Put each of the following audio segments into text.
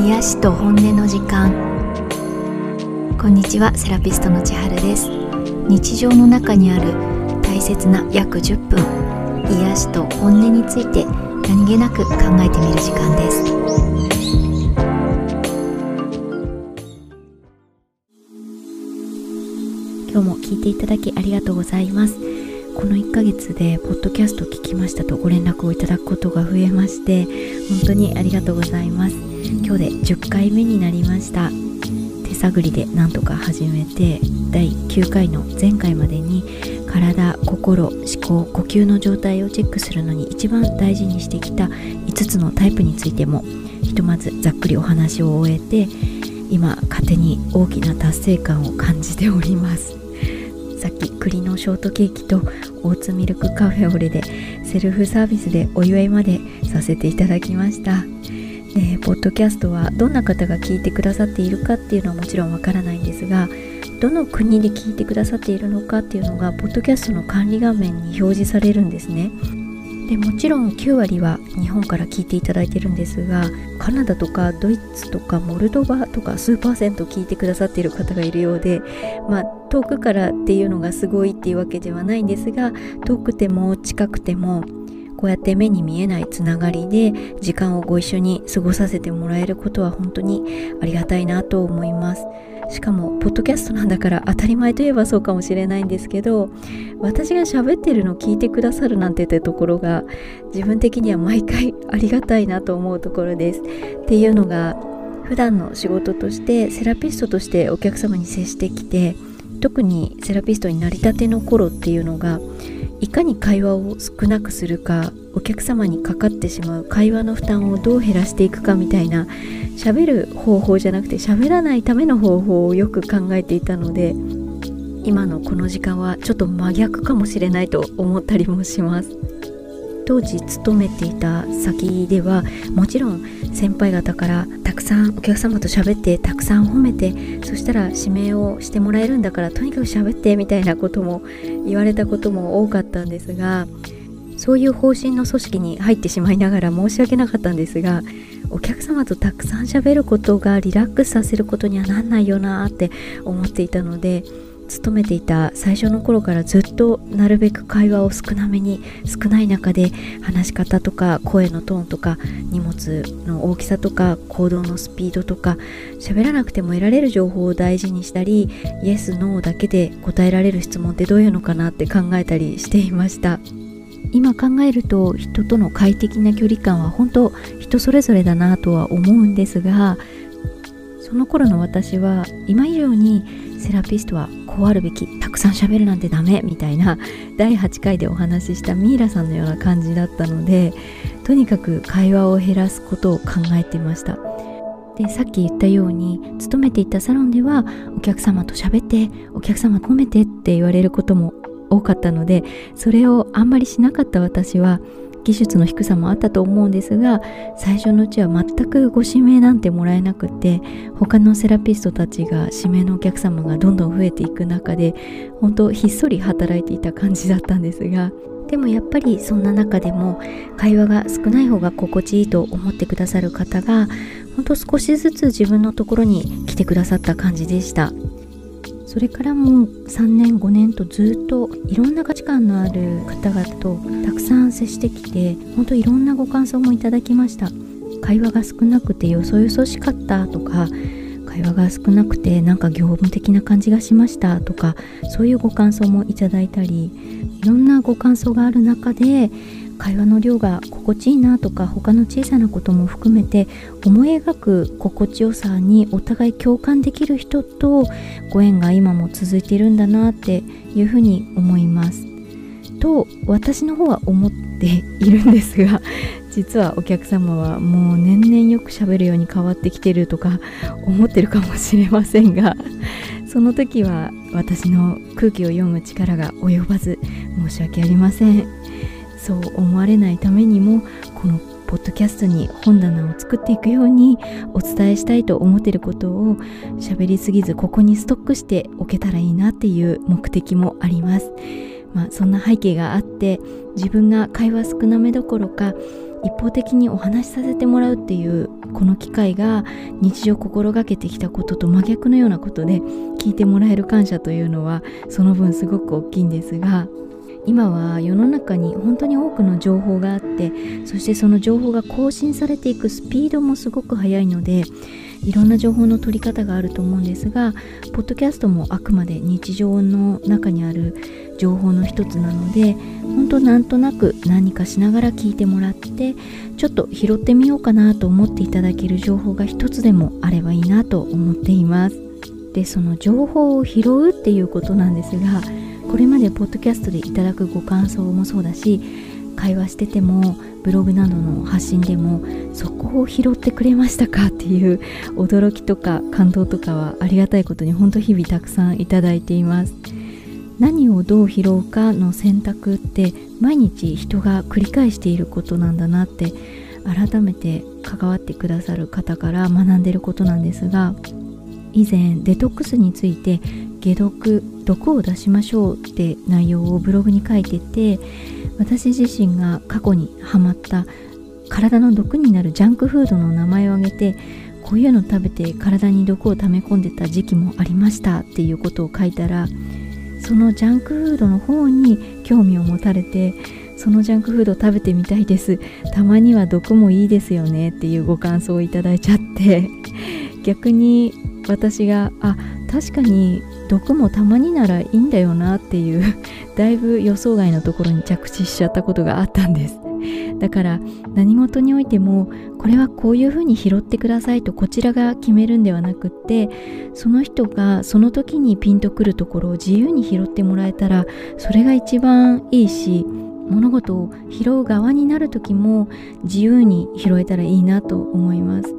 癒しと本音の時間。こんにちはセラピストの千春です。日常の中にある大切な約10分癒しと本音について何気なく考えてみる時間です。今日も聞いていただきありがとうございます。この1ヶ月でポッドキャスト聞きましたとご連絡をいただくことが増えまして本当にありがとうございます。今日で10回目になりました。手探りでなんとか始めて第9回の前回までに体心思考呼吸の状態をチェックするのに一番大事にしてきた5つのタイプについてもひとまずざっくりお話を終えて今勝手に大きな達成感を感じております。さっき栗のショートケーキとオーツミルクカフェオレでセルフサービスでお祝いまでさせていただきました。でポッドキャストはどんな方が聞いてくださっているかっていうのはもちろんわからないんですがどの国で聞いてくださっているのかっていうのがポッドキャストの管理画面に表示されるんですね。でもちろん9割は日本から聞いていただいてるんですがカナダとかドイツとかモルドバとか数パーセント聞いてくださっている方がいるようでまあ遠くからっていうのがすごいっていうわけではないんですが遠くても近くてもこうやって目に見えないつながりで時間をご一緒に過ごさせてもらえることは本当にありがたいなと思います。しかもポッドキャストなんだから当たり前といえばそうかもしれないんですけど私が喋ってるの聞いてくださるなんてってところが自分的には毎回ありがたいなと思うところです。っていうのが普段の仕事としてセラピストとしてお客様に接してきて特にセラピストになりたての頃っていうのがいかに会話を少なくするかお客様にかかってしまう会話の負担をどう減らしていくかみたいな喋る方法じゃなくて喋らないための方法をよく考えていたので今のこの時間はちょっと真逆かもしれないと思ったりもします。当時勤めていた先ではもちろん先輩方からたくさんお客様と喋ってたくさん褒めてそしたら指名をしてもらえるんだからとにかく喋ってみたいなことも言われたことも多かったんですがそういう方針の組織に入ってしまいながら申し訳なかったんですがお客様とたくさん喋ることがリラックスさせることにはなんないよなって思っていたので勤めていた最初の頃からずっとなるべく会話を少なめに少ない中で話し方とか声のトーンとか荷物の大きさとか行動のスピードとか喋らなくても得られる情報を大事にしたりイエス・ノーだけで答えられる質問ってどういうのかなって考えたりしていました。今考えると人との快適な距離感は本当人それぞれだなとは思うんですがその頃の私は今以上にセラピストはこうあるべきたくさん喋るなんてダメみたいな 第8回でお話ししたミイラさんのような感じだったのでとにかく会話を減らすことを考えていました。でさっき言ったように勤めていたサロンではお客様と喋ってお客様褒めてって言われることも多かったのでそれをあんまりしなかった私は技術の低さもあったと思うんですが最初のうちは全くご指名なんてもらえなくて他のセラピストたちが指名のお客様がどんどん増えていく中で本当ひっそり働いていた感じだったんですがでもやっぱりそんな中でも会話が少ない方が心地いいと思ってくださる方が本当少しずつ自分のところに来てくださった感じでした。それからも3年5年とずっといろんな価値観のある方々とたくさん接してきて本当いろんなご感想もいただきました。会話が少なくてよそよそしかったとか会話が少なくてなんか業務的な感じがしましたとかそういうご感想もいただいたりいろんなご感想がある中で会話の量が心地いいなとか他の小さなことも含めて思い描く心地よさにお互い共感できる人とご縁が今も続いているんだなっていうふうに思います。と私の方は思っているんですが実はお客様はもう年々よく喋るように変わってきてるとか 思ってるかもしれませんが その時は私の空気を読む力が及ばず申し訳ありません。そう思われないためにもこのポッドキャストに本棚を作っていくようにお伝えしたいと思っていることを喋りすぎずここにストックしておけたらいいなっていう目的もあります。まあ、そんな背景があって自分が会話少なめどころか一方的にお話しさせてもらうっていうこの機会が日常心がけてきたことと真逆のようなことで聞いてもらえる感謝というのはその分すごく大きいんですが今は世の中に本当に多くの情報があってそしてその情報が更新されていくスピードもすごく速いのでいろんな情報の取り方があると思うんですがポッドキャストもあくまで日常の中にある情報の一つなので本当なんとなく何かしながら聞いてもらってちょっと拾ってみようかなと思っていただける情報が一つでもあればいいなと思っています。でその情報を拾うっていうことなんですがこれまでポッドキャストでいただくご感想もそうだし会話しててもブログなどの発信でもそこを拾ってくれましたかっていう驚きとか感動とかはありがたいことに本当日々たくさんいただいています。何をどう拾うかの選択って毎日人が繰り返していることなんだなって改めて関わってくださる方から学んでることなんですが以前デトックスについて解毒毒を出しましょうって内容をブログに書いてて私自身が過去にハマった体の毒になるジャンクフードの名前を挙げてこういうの食べて体に毒を溜め込んでた時期もありましたっていうことを書いたらそのジャンクフードの方に興味を持たれてそのジャンクフード食べてみたいです。たまには毒もいいですよねっていうご感想をいただいちゃって。逆に私があ確かに毒もたまにならいいんだよなっていう だいぶ予想外のところに着地しちゃったことがあったんです。だから何事においてもこれはこういうふうに拾ってくださいとこちらが決めるんではなくってその人がその時にピンとくるところを自由に拾ってもらえたらそれが一番いいし物事を拾う側になる時も自由に拾えたらいいなと思います。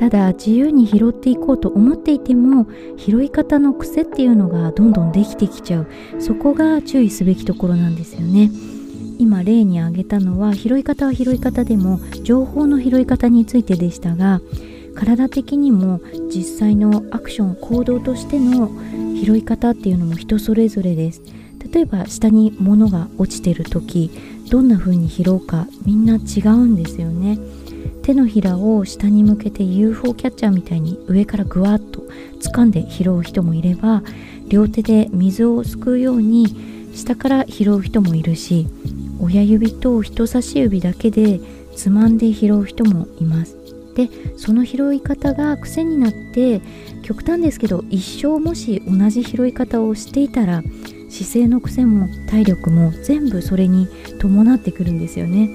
ただ自由に拾っていこうと思っていても拾い方の癖っていうのがどんどんできてきちゃう。そこが注意すべきところなんですよね。今例に挙げたのは拾い方は拾い方でも情報の拾い方についてでしたが体的にも実際のアクション行動としての拾い方っていうのも人それぞれです。例えば下に物が落ちてる時どんな風に拾うかみんな違うんですよね。手のひらを下に向けて UFO キャッチャーみたいに上からぐわっと掴んで拾う人もいれば両手で水をすくうように下から拾う人もいるし親指と人差し指だけでつまんで拾う人もいます。でその拾い方が癖になって極端ですけど一生もし同じ拾い方をしていたら姿勢の癖も体力も全部それに伴ってくるんですよね。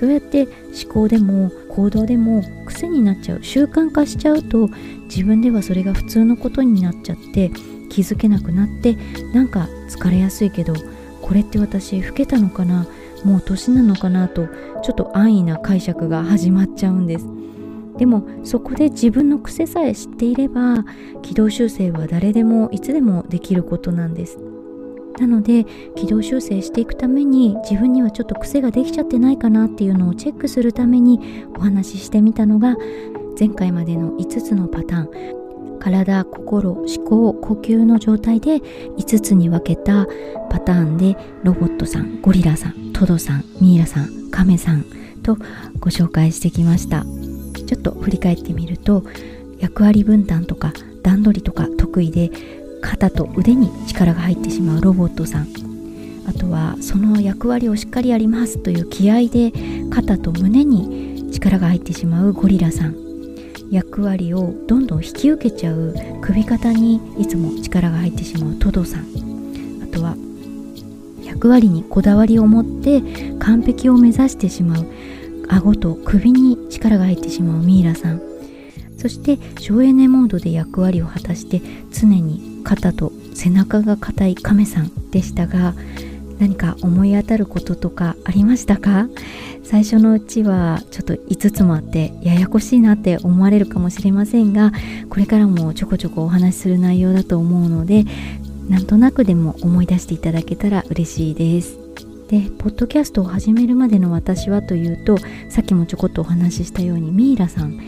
そうやって思考でも行動でも癖になっちゃう習慣化しちゃうと自分ではそれが普通のことになっちゃって気づけなくなってなんか疲れやすいけどこれって私老けたのかな？もう年なのかな？とちょっと安易な解釈が始まっちゃうんです。でもそこで自分の癖さえ知っていれば軌道修正は誰でもいつでもできることなんです。なので軌道修正していくために自分にはちょっと癖ができちゃってないかなっていうのをチェックするためにお話ししてみたのが前回までの5つのパターン。体心思考呼吸の状態で5つに分けたパターンでロボットさんゴリラさんトドさんミイラさんカメさんとご紹介してきました。ちょっと振り返ってみると役割分担とか段取りとか得意で肩と腕に力が入ってしまうロボットさん。あとはその役割をしっかりやりますという気合で肩と胸に力が入ってしまうゴリラさん。役割をどんどん引き受けちゃう首肩にいつも力が入ってしまうトドさん。あとは役割にこだわりを持って完璧を目指してしまう顎と首に力が入ってしまうミイラさん。そして省エネモードで役割を果たして常に肩と背中が硬い亀さんでしたが何か思い当たることとかありましたか？最初のうちはちょっと5つもあってややこしいなって思われるかもしれませんがこれからもちょこちょこお話しする内容だと思うのでなんとなくでも思い出していただけたら嬉しいです。でポッドキャストを始めるまでの私はというとさっきもちょこっとお話ししたようにミイラさん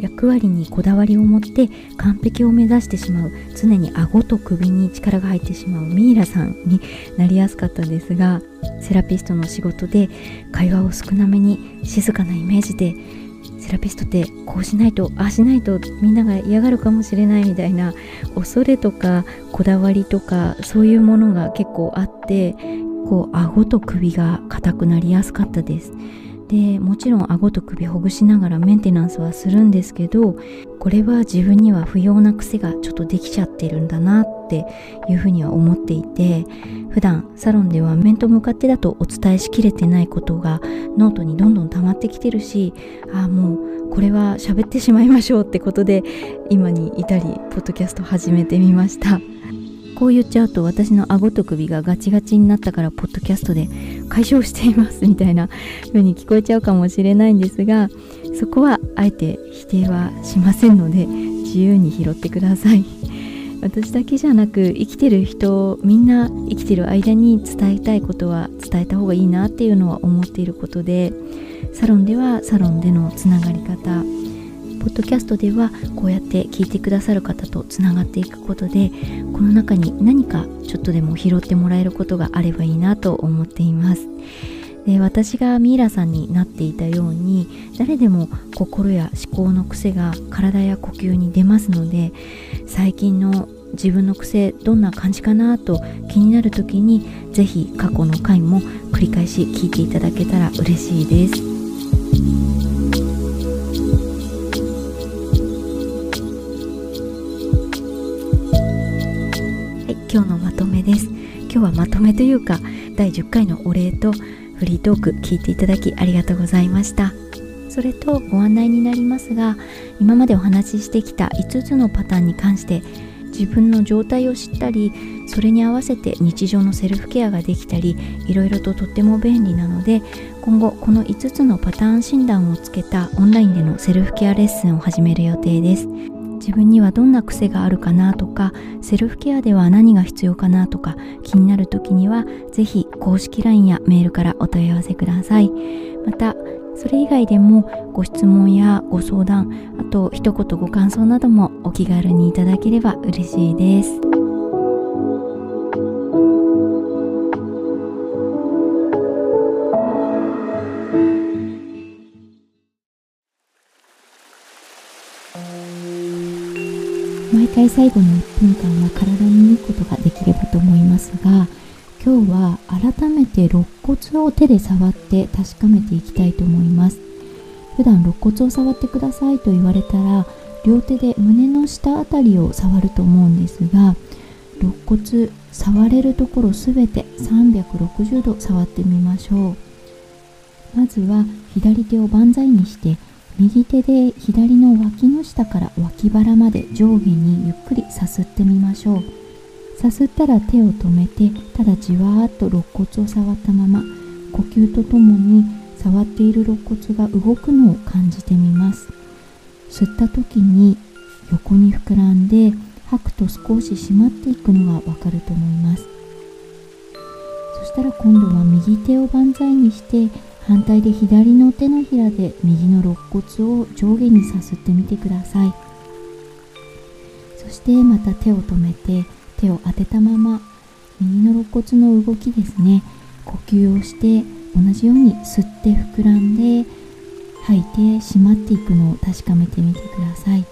役割にこだわりを持って完璧を目指してしまう常に顎と首に力が入ってしまうミイラさんになりやすかったですがセラピストの仕事で会話を少なめに静かなイメージでセラピストってこうしないとああしないとみんなが嫌がるかもしれないみたいな恐れとかこだわりとかそういうものが結構あってこう顎と首が硬くなりやすかったです。でもちろん顎と首ほぐしながらメンテナンスはするんですけどこれは自分には不要な癖がちょっとできちゃってるんだなっていうふうには思っていて普段サロンでは面と向かってだとお伝えしきれてないことがノートにどんどん溜まってきてるしああもうこれは喋ってしまいましょうってことで今に至りポッドキャスト始めてみました。こう言っちゃうと私の顎と首がガチガチになったからポッドキャストで解消していますみたいな風に聞こえちゃうかもしれないんですがそこはあえて否定はしませんので自由に拾ってください。私だけじゃなく生きてる人みんな生きてる間に伝えたいことは伝えた方がいいなっていうのは思っていることでサロンではサロンでのつながり方ポッドキャストではこうやって聞いてくださる方とつながっていくことでこの中に何かちょっとでも拾ってもらえることがあればいいなと思っていますで私がミイラさんになっていたように誰でも心や思考の癖が体や呼吸に出ますので最近の自分の癖どんな感じかなと気になる時に是非過去の回も繰り返し聞いていただけたら嬉しいです。今日はまとめというか第10回のお礼とフリートーク聞いていただきありがとうございました。それとご案内になりますが今までお話ししてきた5つのパターンに関して自分の状態を知ったりそれに合わせて日常のセルフケアができたりいろいろととっても便利なので今後この5つのパターン診断をつけたオンラインでのセルフケアレッスンを始める予定です。自分にはどんな癖があるかなとかセルフケアでは何が必要かなとか気になる時には是非公式 LINE やメールからお問い合わせくださいまたそれ以外でもご質問やご相談あと一言ご感想などもお気軽にいただければ嬉しいです。回最後の1分間は体にいいことができればと思いますが今日は改めて肋骨を手で触って確かめていきたいと思います。普段肋骨を触ってくださいと言われたら両手で胸の下あたりを触ると思うんですが肋骨触れるところすべて360度触ってみましょう。まずは左手を万歳にして右手で左の脇の下から脇腹まで上下にゆっくりさすってみましょう。さすったら手を止めてただじわーっと肋骨を触ったまま呼吸とともに触っている肋骨が動くのを感じてみます。吸った時に横に膨らんで吐くと少し締まっていくのがわかると思います。そしたら今度は右手を万歳にして反対で左の手のひらで右の肋骨を上下にさすってみてください。そしてまた手を止めて手を当てたまま右の肋骨の動きですね。呼吸をして同じように吸って膨らんで吐いて締まっていくのを確かめてみてください、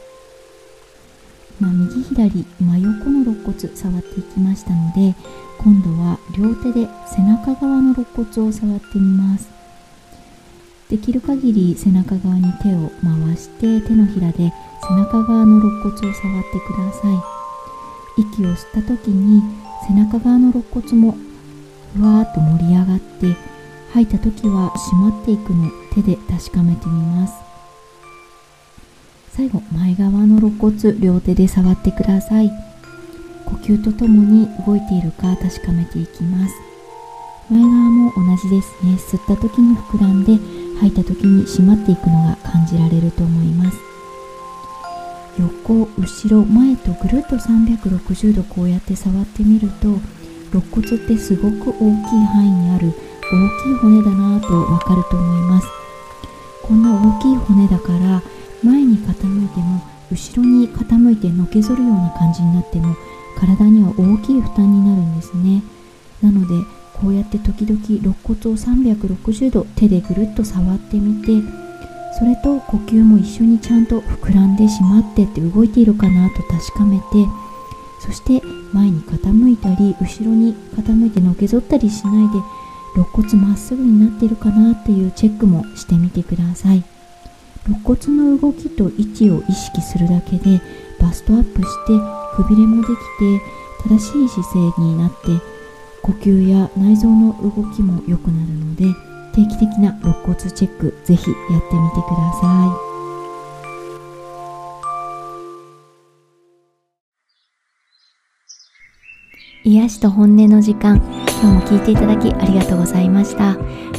まあ、右左真横の肋骨触っていきましたので今度は両手で背中側の肋骨を触ってみます。できる限り背中側に手を回して手のひらで背中側の肋骨を触ってください。息を吸った時に背中側の肋骨もふわーっと盛り上がって吐いた時は締まっていくのを手で確かめてみます。最後前側の肋骨両手で触ってください。呼吸とともに動いているか確かめていきます。前側も同じですね。吸った時に膨らんで吐いた時に締まっていくのが感じられると思います。横後ろ前とぐるっと360度こうやって触ってみると肋骨ってすごく大きい範囲にある大きい骨だなとわかると思います。こんな大きい骨だから前に傾いても後ろに傾いてのけぞるような感じになっても体には大きい負担になるんですね。なのでこうやって時々肋骨を360度手でぐるっと触ってみてそれと呼吸も一緒にちゃんと膨らんでしまってって動いているかなと確かめてそして前に傾いたり後ろに傾いてのけぞったりしないで肋骨まっすぐになっているかなっていうチェックもしてみてください。肋骨の動きと位置を意識するだけでバストアップしてくびれもできて正しい姿勢になって呼吸や内臓の動きも良くなるので定期的な肋骨チェックぜひやってみてください。癒しと本音の時間今日も聞いていただきありがとうございました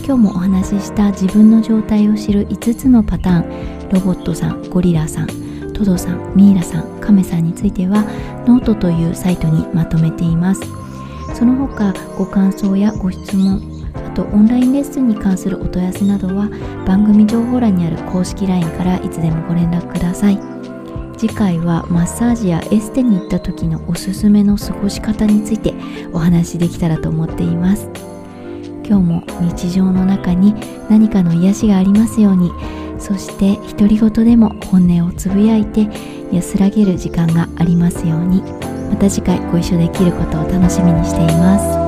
今日もお話しした自分の状態を知る5つのパターンロボットさんゴリラさんトドさんミイラさんカメさんについてはノートというサイトにまとめていますその他ご感想やご質問あとオンラインレッスンに関するお問い合わせなどは番組情報欄にある公式 LINE からいつでもご連絡ください。次回はマッサージやエステに行った時のおすすめの過ごし方についてお話しできたらと思っています。今日も日常の中に何かの癒しがありますようにそして独り言でも本音をつぶやいて安らげる時間がありますように。また次回ご一緒できることを楽しみにしています。